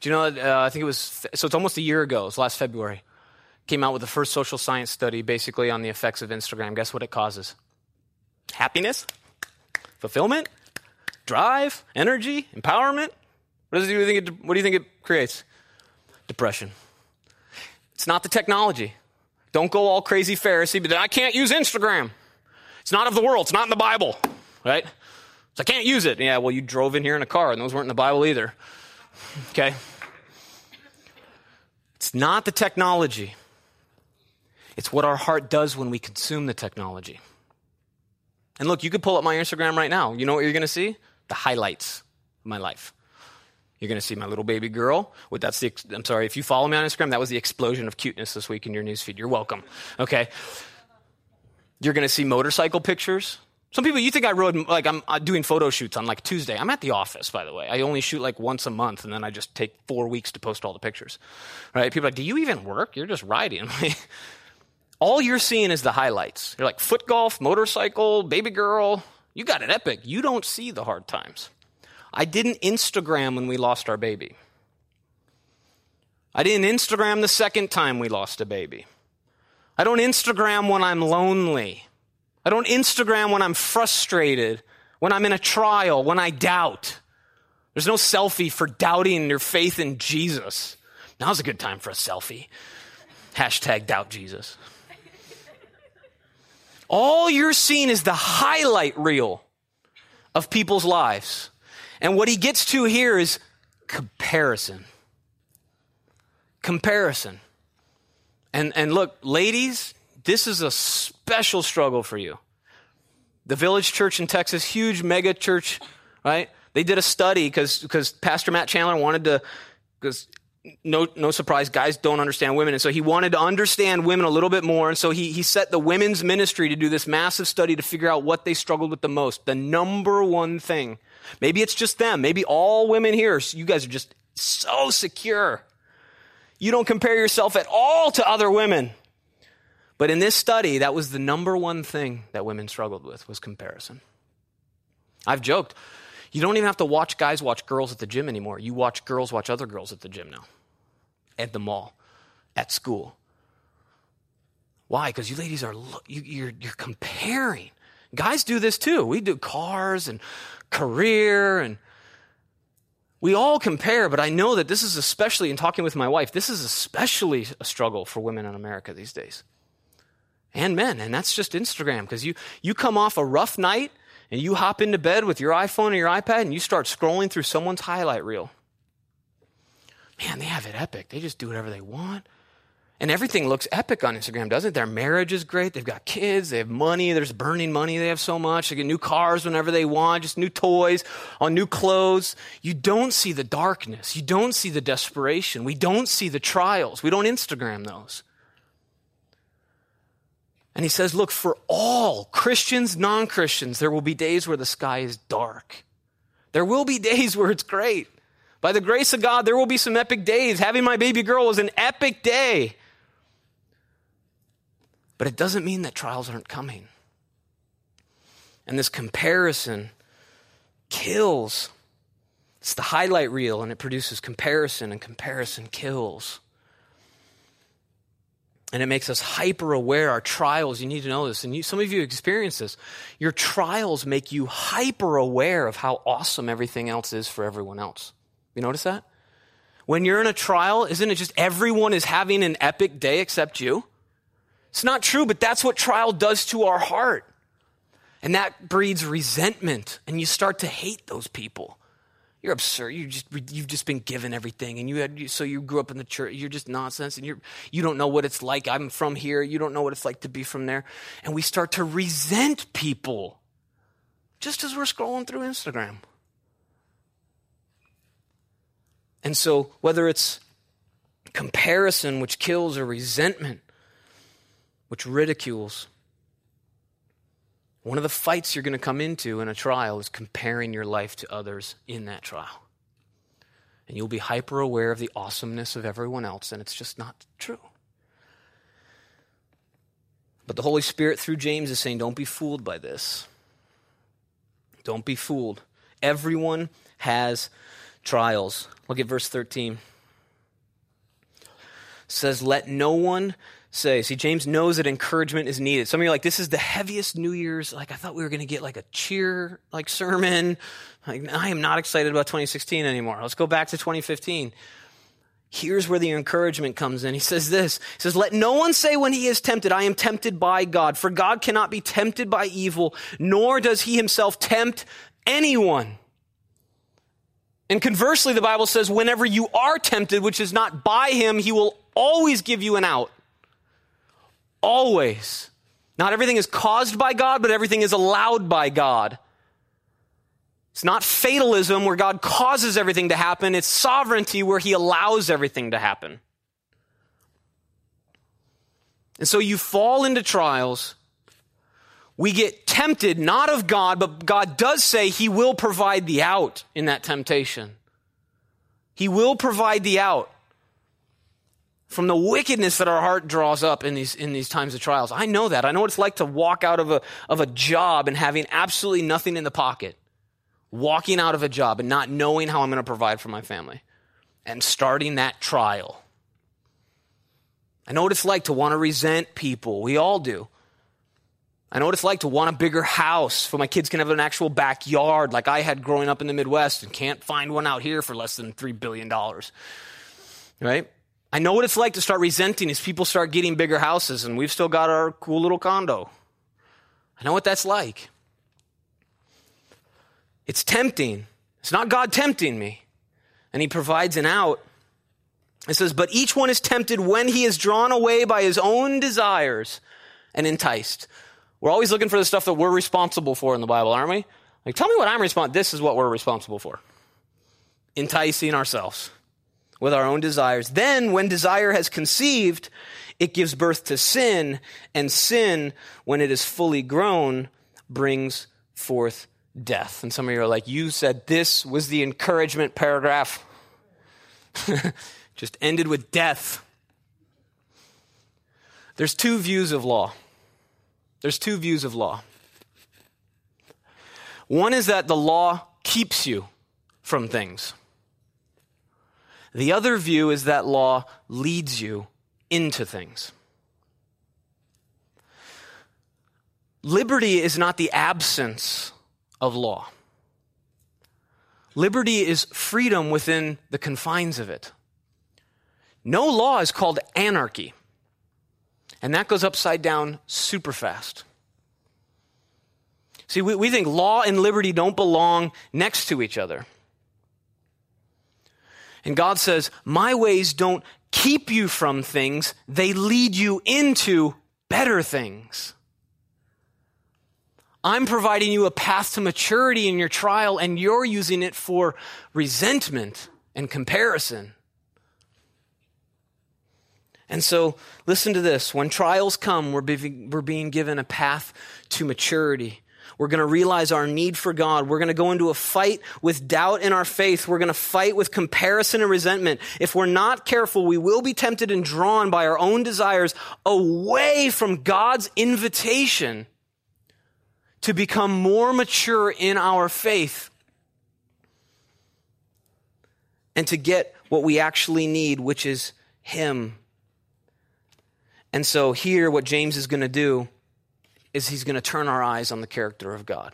Do you know, uh, I think it was, so it's almost a year ago, it was last February, came out with the first social science study basically on the effects of Instagram. Guess what it causes? Happiness, fulfillment, drive, energy, empowerment. What, does it, do you think it, what do you think it creates? Depression. It's not the technology. Don't go all crazy Pharisee, but I can't use Instagram. It's not of the world. It's not in the Bible, right? So I can't use it. Yeah, well, you drove in here in a car, and those weren't in the Bible either. Okay? It's not the technology, it's what our heart does when we consume the technology. And look, you could pull up my Instagram right now. You know what you're going to see? The highlights of my life. You're going to see my little baby girl. With that's the, I'm sorry, if you follow me on Instagram, that was the explosion of cuteness this week in your newsfeed. You're welcome. Okay. You're going to see motorcycle pictures. Some people, you think I rode, like, I'm uh, doing photo shoots on like Tuesday. I'm at the office, by the way. I only shoot like once a month, and then I just take four weeks to post all the pictures. Right? People are like, do you even work? You're just riding. all you're seeing is the highlights. You're like foot golf, motorcycle, baby girl. You got it epic. You don't see the hard times. I didn't Instagram when we lost our baby. I didn't Instagram the second time we lost a baby. I don't Instagram when I'm lonely. I don't Instagram when I'm frustrated, when I'm in a trial, when I doubt. There's no selfie for doubting your faith in Jesus. Now's a good time for a selfie. Hashtag doubt Jesus. All you're seeing is the highlight reel of people's lives. And what he gets to here is comparison. Comparison. And, and look, ladies, this is a special struggle for you. The Village Church in Texas, huge mega church, right? They did a study because Pastor Matt Chandler wanted to, because no, no surprise, guys don't understand women. And so he wanted to understand women a little bit more. And so he, he set the women's ministry to do this massive study to figure out what they struggled with the most. The number one thing. Maybe it's just them. Maybe all women here, you guys are just so secure. You don't compare yourself at all to other women. But in this study, that was the number one thing that women struggled with was comparison. I've joked. You don't even have to watch guys watch girls at the gym anymore. You watch girls watch other girls at the gym now, at the mall, at school. Why? Because you ladies are you, you're, you're comparing. Guys do this too. We do cars and career and we all compare, but I know that this is especially, in talking with my wife, this is especially a struggle for women in America these days. And men, and that's just Instagram, because you, you come off a rough night and you hop into bed with your iPhone or your iPad and you start scrolling through someone's highlight reel. Man, they have it epic. They just do whatever they want. And everything looks epic on Instagram, doesn't it? Their marriage is great. They've got kids. They have money. There's burning money. They have so much. They get new cars whenever they want, just new toys on new clothes. You don't see the darkness. You don't see the desperation. We don't see the trials. We don't Instagram those. And he says, Look, for all Christians, non Christians, there will be days where the sky is dark. There will be days where it's great. By the grace of God, there will be some epic days. Having my baby girl was an epic day. But it doesn't mean that trials aren't coming. And this comparison kills. It's the highlight reel, and it produces comparison, and comparison kills. And it makes us hyper aware. Our trials, you need to know this. And you, some of you experience this. Your trials make you hyper aware of how awesome everything else is for everyone else. You notice that? When you're in a trial, isn't it just everyone is having an epic day except you? It's not true, but that's what trial does to our heart. And that breeds resentment, and you start to hate those people. You're absurd. You just you've just been given everything, and you had so you grew up in the church. You're just nonsense, and you're you don't know what it's like. I'm from here. You don't know what it's like to be from there, and we start to resent people, just as we're scrolling through Instagram. And so, whether it's comparison, which kills, or resentment, which ridicules, one of the fights you're going to come into in a trial is comparing your life to others in that trial. And you'll be hyper aware of the awesomeness of everyone else, and it's just not true. But the Holy Spirit, through James, is saying, don't be fooled by this. Don't be fooled. Everyone has trials. Look at verse 13. It says, Let no one say. See, James knows that encouragement is needed. Some of you are like, this is the heaviest New Year's. Like, I thought we were going to get like a cheer, like sermon. Like, I am not excited about 2016 anymore. Let's go back to 2015. Here's where the encouragement comes in. He says this. He says, let no one say when he is tempted, I am tempted by God. For God cannot be tempted by evil, nor does he himself tempt anyone. And conversely, the Bible says, whenever you are tempted, which is not by him, he will always give you an out. Always. Not everything is caused by God, but everything is allowed by God. It's not fatalism where God causes everything to happen, it's sovereignty where He allows everything to happen. And so you fall into trials. We get tempted, not of God, but God does say He will provide the out in that temptation. He will provide the out. From the wickedness that our heart draws up in these, in these times of trials. I know that. I know what it's like to walk out of a, of a job and having absolutely nothing in the pocket. Walking out of a job and not knowing how I'm going to provide for my family. And starting that trial. I know what it's like to want to resent people. We all do. I know what it's like to want a bigger house so my kids can have an actual backyard like I had growing up in the Midwest and can't find one out here for less than $3 billion. Right? I know what it's like to start resenting as people start getting bigger houses and we've still got our cool little condo. I know what that's like. It's tempting. It's not God tempting me. And He provides an out. It says, But each one is tempted when he is drawn away by his own desires and enticed. We're always looking for the stuff that we're responsible for in the Bible, aren't we? Like, tell me what I'm responsible. This is what we're responsible for. Enticing ourselves with our own desires. Then, when desire has conceived, it gives birth to sin, and sin, when it is fully grown, brings forth death. And some of you are like, You said this was the encouragement paragraph. Just ended with death. There's two views of law. There's two views of law. One is that the law keeps you from things. The other view is that law leads you into things. Liberty is not the absence of law. Liberty is freedom within the confines of it. No law is called anarchy. And that goes upside down super fast. See, we, we think law and liberty don't belong next to each other. And God says, My ways don't keep you from things, they lead you into better things. I'm providing you a path to maturity in your trial, and you're using it for resentment and comparison. And so, listen to this. When trials come, we're, be- we're being given a path to maturity. We're going to realize our need for God. We're going to go into a fight with doubt in our faith. We're going to fight with comparison and resentment. If we're not careful, we will be tempted and drawn by our own desires away from God's invitation to become more mature in our faith and to get what we actually need, which is Him. And so, here, what James is going to do is he's going to turn our eyes on the character of God.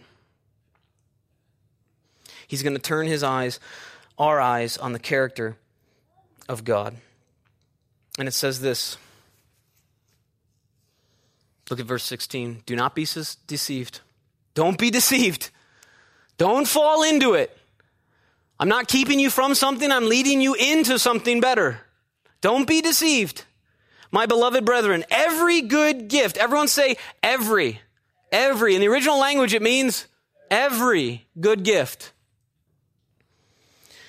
He's going to turn his eyes, our eyes, on the character of God. And it says this. Look at verse 16. Do not be deceived. Don't be deceived. Don't fall into it. I'm not keeping you from something, I'm leading you into something better. Don't be deceived. My beloved brethren, every good gift, everyone say every, every. In the original language, it means every good gift.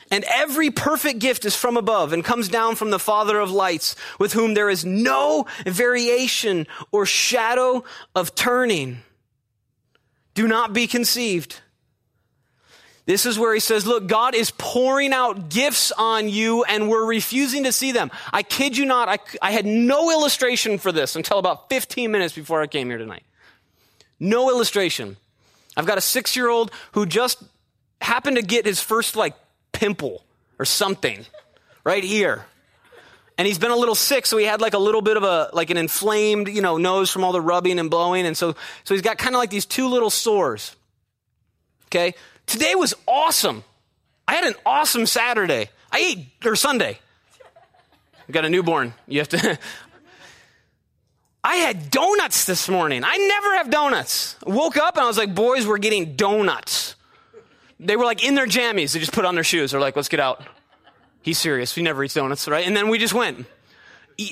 And every perfect gift is from above and comes down from the Father of lights, with whom there is no variation or shadow of turning. Do not be conceived. This is where he says, Look, God is pouring out gifts on you and we're refusing to see them. I kid you not, I, I had no illustration for this until about 15 minutes before I came here tonight. No illustration. I've got a six year old who just happened to get his first like pimple or something right here. And he's been a little sick, so he had like a little bit of a, like an inflamed, you know, nose from all the rubbing and blowing. And so, so he's got kind of like these two little sores. Okay? Today was awesome. I had an awesome Saturday. I ate, or Sunday. I got a newborn. You have to. I had donuts this morning. I never have donuts. I woke up and I was like, boys, we're getting donuts. They were like in their jammies. They just put on their shoes. They're like, let's get out. He's serious. He never eats donuts, right? And then we just went.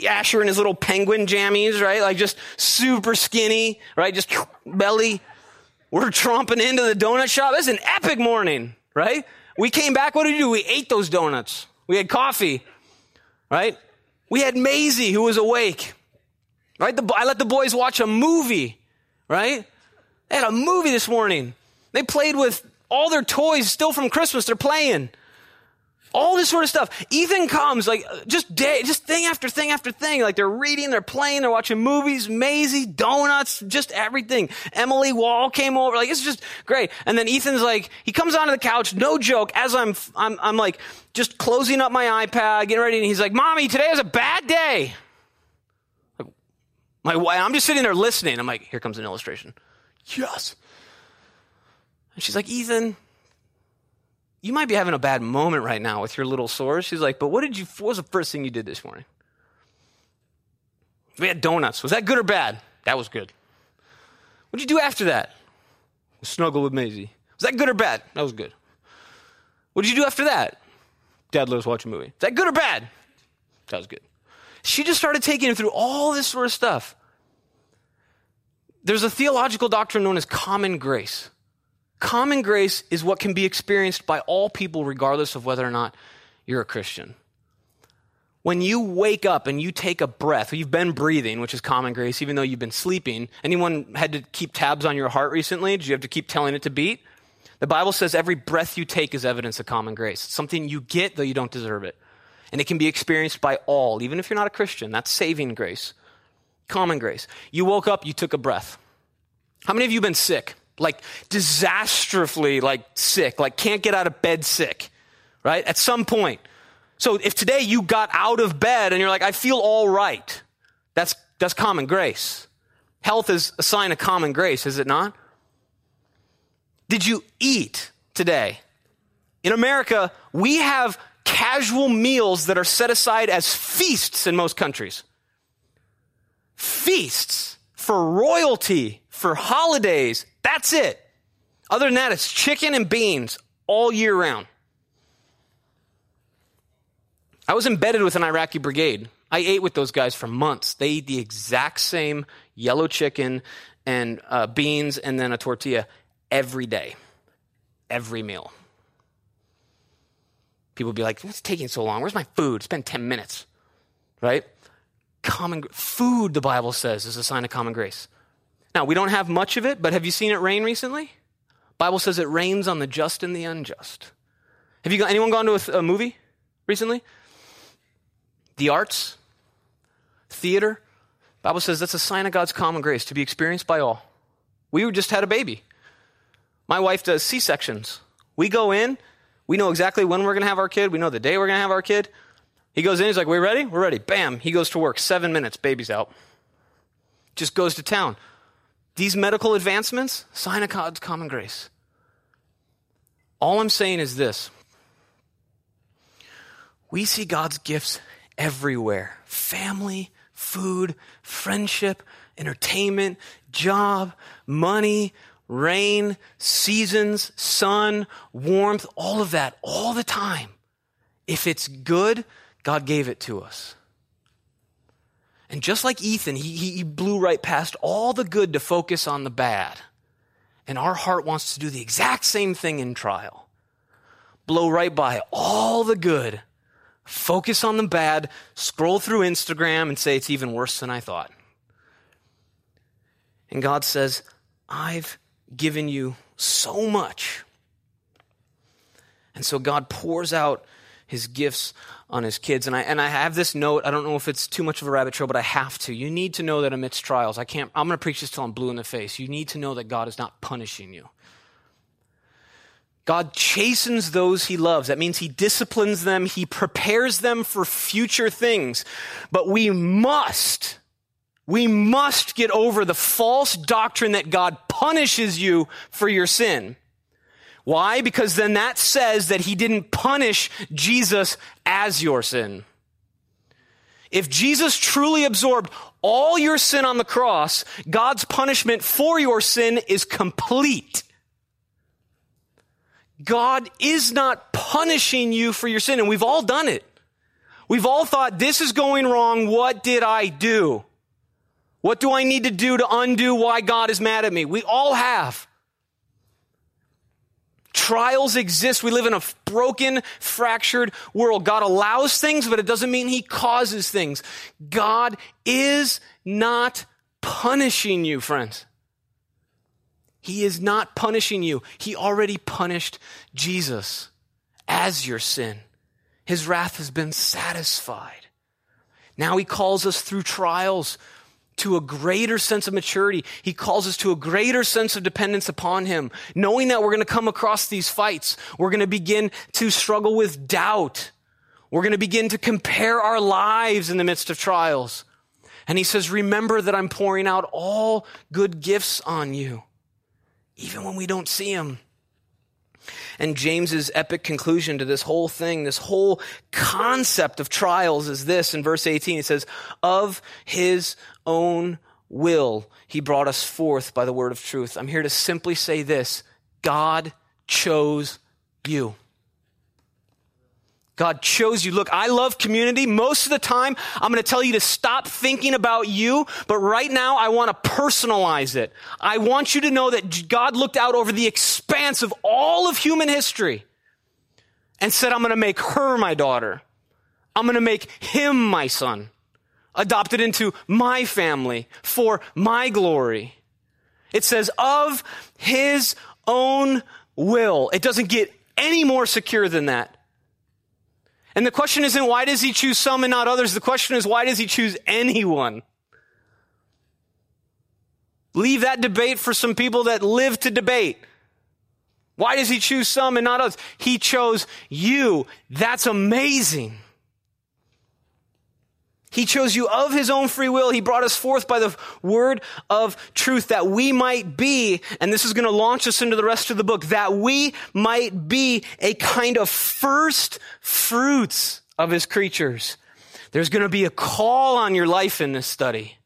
Asher in his little penguin jammies, right? Like just super skinny, right? Just belly. We're tromping into the donut shop. It's an epic morning, right? We came back. What did we do? We ate those donuts. We had coffee, right? We had Maisie who was awake, right? The, I let the boys watch a movie, right? They had a movie this morning. They played with all their toys still from Christmas. They're playing. All this sort of stuff. Ethan comes like uh, just day, just thing after thing after thing. Like they're reading, they're playing, they're watching movies, Maisie, donuts, just everything. Emily Wall came over. Like it's just great. And then Ethan's like, he comes onto the couch, no joke, as I'm, I'm, I'm like just closing up my iPad, getting ready. And he's like, mommy, today was a bad day. My wife, I'm just sitting there listening. I'm like, here comes an illustration. Yes. And she's like, Ethan, you might be having a bad moment right now with your little sores. She's like, but what did you, what was the first thing you did this morning? We had donuts. Was that good or bad? That was good. What did you do after that? Snuggle with Maisie. Was that good or bad? That was good. What did you do after that? Dad let us watch a movie. Is that good or bad? That was good. She just started taking him through all this sort of stuff. There's a theological doctrine known as common grace. Common grace is what can be experienced by all people, regardless of whether or not you're a Christian. When you wake up and you take a breath, you've been breathing, which is common grace, even though you've been sleeping. Anyone had to keep tabs on your heart recently? Did you have to keep telling it to beat? The Bible says every breath you take is evidence of common grace. It's something you get, though you don't deserve it. And it can be experienced by all, even if you're not a Christian. That's saving grace. Common grace. You woke up, you took a breath. How many of you been sick? Like disastrously like sick, like can't get out of bed sick, right? At some point. So if today you got out of bed and you're like, I feel all right, that's, that's common grace. Health is a sign of common grace, is it not? Did you eat today? In America, we have casual meals that are set aside as feasts in most countries. Feasts for royalty, for holidays, that's it. Other than that, it's chicken and beans all year round. I was embedded with an Iraqi brigade. I ate with those guys for months. They eat the exact same yellow chicken and uh, beans and then a tortilla every day, every meal. People be like, What's taking so long? Where's my food? It's been 10 minutes, right? Common food, the Bible says, is a sign of common grace. Now, we don't have much of it, but have you seen it rain recently? Bible says it rains on the just and the unjust. Have you anyone gone to a, a movie recently? The arts, theater. Bible says that's a sign of God's common grace to be experienced by all. We just had a baby. My wife does C sections. We go in, we know exactly when we're going to have our kid, we know the day we're going to have our kid. He goes in, he's like, We ready? We're ready. Bam. He goes to work. Seven minutes, baby's out. Just goes to town. These medical advancements, sign of God's common grace. All I'm saying is this we see God's gifts everywhere family, food, friendship, entertainment, job, money, rain, seasons, sun, warmth, all of that, all the time. If it's good, God gave it to us. And just like Ethan, he, he blew right past all the good to focus on the bad. And our heart wants to do the exact same thing in trial. Blow right by all the good, focus on the bad, scroll through Instagram and say it's even worse than I thought. And God says, I've given you so much. And so God pours out his gifts on his kids. And I, and I have this note. I don't know if it's too much of a rabbit trail, but I have to. You need to know that amidst trials, I can't, I'm going to preach this till I'm blue in the face. You need to know that God is not punishing you. God chastens those he loves. That means he disciplines them, he prepares them for future things. But we must, we must get over the false doctrine that God punishes you for your sin. Why? Because then that says that he didn't punish Jesus as your sin. If Jesus truly absorbed all your sin on the cross, God's punishment for your sin is complete. God is not punishing you for your sin, and we've all done it. We've all thought, this is going wrong. What did I do? What do I need to do to undo why God is mad at me? We all have. Trials exist. We live in a broken, fractured world. God allows things, but it doesn't mean He causes things. God is not punishing you, friends. He is not punishing you. He already punished Jesus as your sin. His wrath has been satisfied. Now he calls us through trials to a greater sense of maturity. He calls us to a greater sense of dependence upon Him, knowing that we're going to come across these fights. We're going to begin to struggle with doubt. We're going to begin to compare our lives in the midst of trials. And He says, remember that I'm pouring out all good gifts on you, even when we don't see them. And James's epic conclusion to this whole thing, this whole concept of trials is this in verse 18. He says, of his own will, he brought us forth by the word of truth. I'm here to simply say this. God chose you. God chose you. Look, I love community. Most of the time, I'm going to tell you to stop thinking about you, but right now, I want to personalize it. I want you to know that God looked out over the expanse of all of human history and said, I'm going to make her my daughter. I'm going to make him my son, adopted into my family for my glory. It says, of his own will. It doesn't get any more secure than that. And the question isn't why does he choose some and not others? The question is why does he choose anyone? Leave that debate for some people that live to debate. Why does he choose some and not others? He chose you. That's amazing. He chose you of his own free will. He brought us forth by the word of truth that we might be, and this is going to launch us into the rest of the book, that we might be a kind of first fruits of his creatures. There's going to be a call on your life in this study.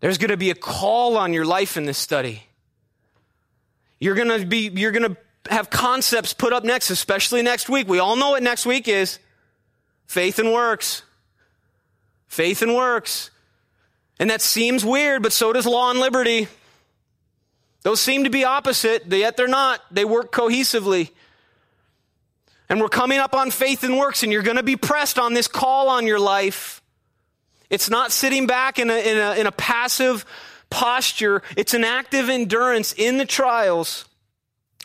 There's going to be a call on your life in this study. You're going to be, you're going to have concepts put up next, especially next week. We all know what next week is. Faith and works. Faith and works. And that seems weird, but so does law and liberty. Those seem to be opposite, yet they're not. They work cohesively. And we're coming up on faith and works, and you're going to be pressed on this call on your life. It's not sitting back in a, in a, in a passive posture, it's an active endurance in the trials.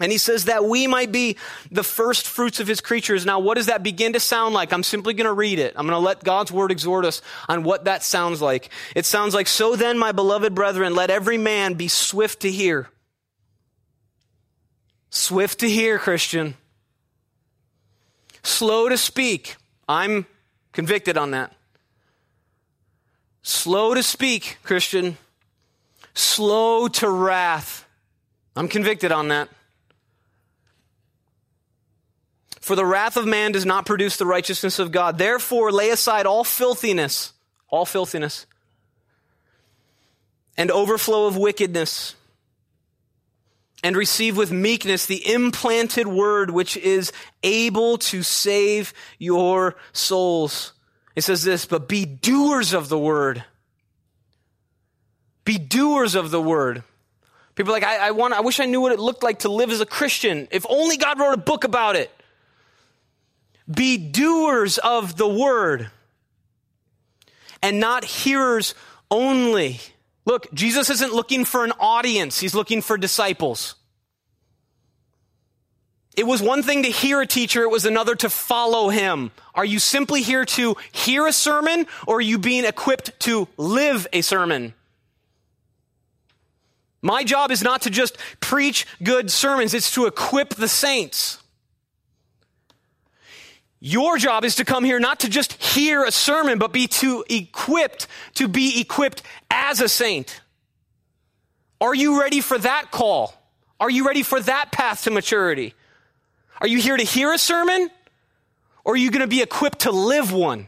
And he says that we might be the first fruits of his creatures. Now, what does that begin to sound like? I'm simply going to read it. I'm going to let God's word exhort us on what that sounds like. It sounds like, So then, my beloved brethren, let every man be swift to hear. Swift to hear, Christian. Slow to speak. I'm convicted on that. Slow to speak, Christian. Slow to wrath. I'm convicted on that. For the wrath of man does not produce the righteousness of God. Therefore, lay aside all filthiness, all filthiness, and overflow of wickedness, and receive with meekness the implanted word which is able to save your souls. It says this, but be doers of the word. Be doers of the word. People are like, I, I want, I wish I knew what it looked like to live as a Christian. If only God wrote a book about it. Be doers of the word and not hearers only. Look, Jesus isn't looking for an audience, he's looking for disciples. It was one thing to hear a teacher, it was another to follow him. Are you simply here to hear a sermon or are you being equipped to live a sermon? My job is not to just preach good sermons, it's to equip the saints. Your job is to come here not to just hear a sermon, but be to equipped, to be equipped as a saint. Are you ready for that call? Are you ready for that path to maturity? Are you here to hear a sermon? Or are you going to be equipped to live one?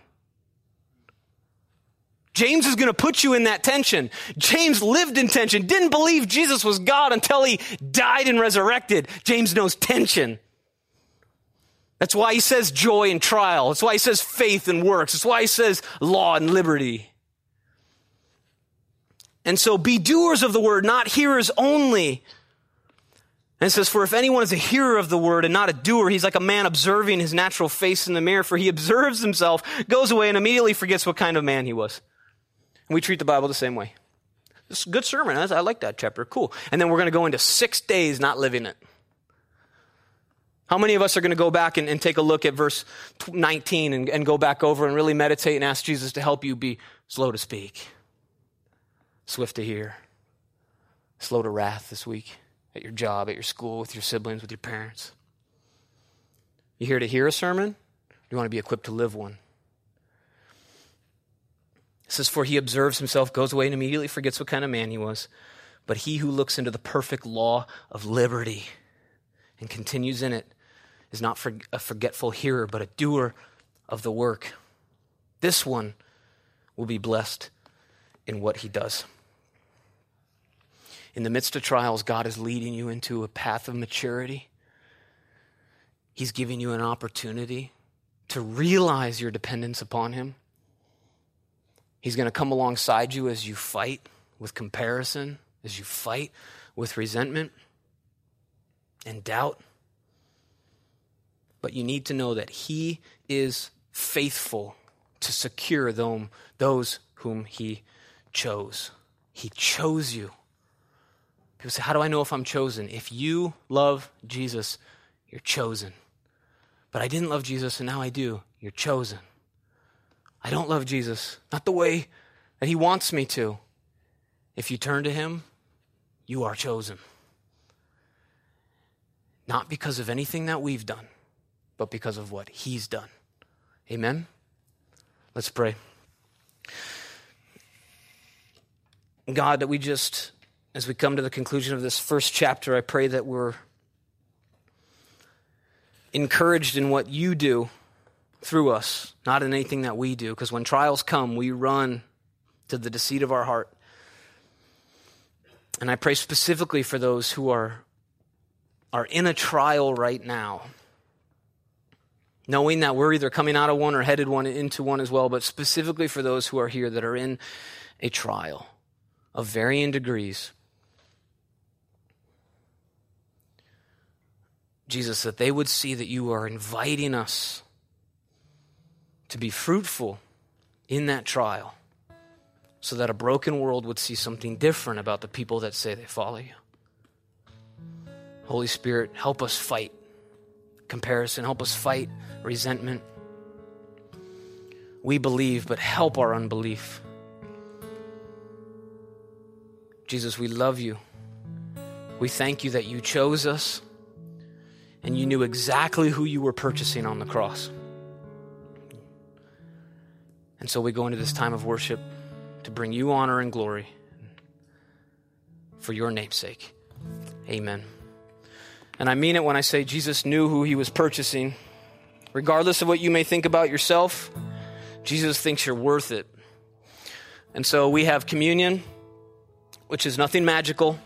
James is going to put you in that tension. James lived in tension, didn't believe Jesus was God until he died and resurrected. James knows tension. That's why he says joy and trial. That's why he says faith and works. That's why he says law and liberty. And so be doers of the word, not hearers only. And it says, For if anyone is a hearer of the word and not a doer, he's like a man observing his natural face in the mirror, for he observes himself, goes away, and immediately forgets what kind of man he was. And we treat the Bible the same way. It's a good sermon. I like that chapter. Cool. And then we're going to go into six days not living it. How many of us are going to go back and, and, take a look at verse 19 and, and go back over and really meditate and ask Jesus to help you be slow to speak, swift to hear, slow to wrath this week at your job, at your school, with your siblings, with your parents? You here to hear a sermon? You want to be equipped to live one? It says, For he observes himself, goes away, and immediately forgets what kind of man he was. But he who looks into the perfect law of liberty and continues in it is not a forgetful hearer, but a doer of the work. This one will be blessed in what he does. In the midst of trials, God is leading you into a path of maturity. He's giving you an opportunity to realize your dependence upon Him. He's going to come alongside you as you fight with comparison, as you fight with resentment and doubt. But you need to know that He is faithful to secure them, those whom He chose. He chose you. People say, How do I know if I'm chosen? If you love Jesus, you're chosen. But I didn't love Jesus and now I do. You're chosen. I don't love Jesus, not the way that He wants me to. If you turn to Him, you are chosen. Not because of anything that we've done, but because of what He's done. Amen? Let's pray. God, that we just, as we come to the conclusion of this first chapter, I pray that we're encouraged in what you do through us, not in anything that we do. Because when trials come, we run to the deceit of our heart. And I pray specifically for those who are, are in a trial right now, knowing that we're either coming out of one or headed one into one as well, but specifically for those who are here that are in a trial of varying degrees. Jesus, that they would see that you are inviting us to be fruitful in that trial so that a broken world would see something different about the people that say they follow you. Holy Spirit, help us fight comparison, help us fight resentment. We believe, but help our unbelief. Jesus, we love you. We thank you that you chose us and you knew exactly who you were purchasing on the cross. And so we go into this time of worship to bring you honor and glory for your namesake. Amen. And I mean it when I say Jesus knew who he was purchasing. Regardless of what you may think about yourself, Jesus thinks you're worth it. And so we have communion, which is nothing magical,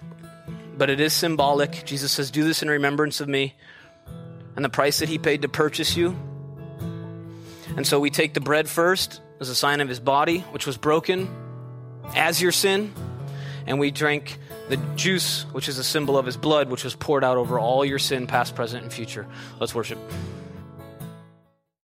but it is symbolic. Jesus says, Do this in remembrance of me and the price that he paid to purchase you. And so we take the bread first as a sign of his body, which was broken as your sin, and we drink the juice, which is a symbol of his blood, which was poured out over all your sin, past, present, and future. Let's worship.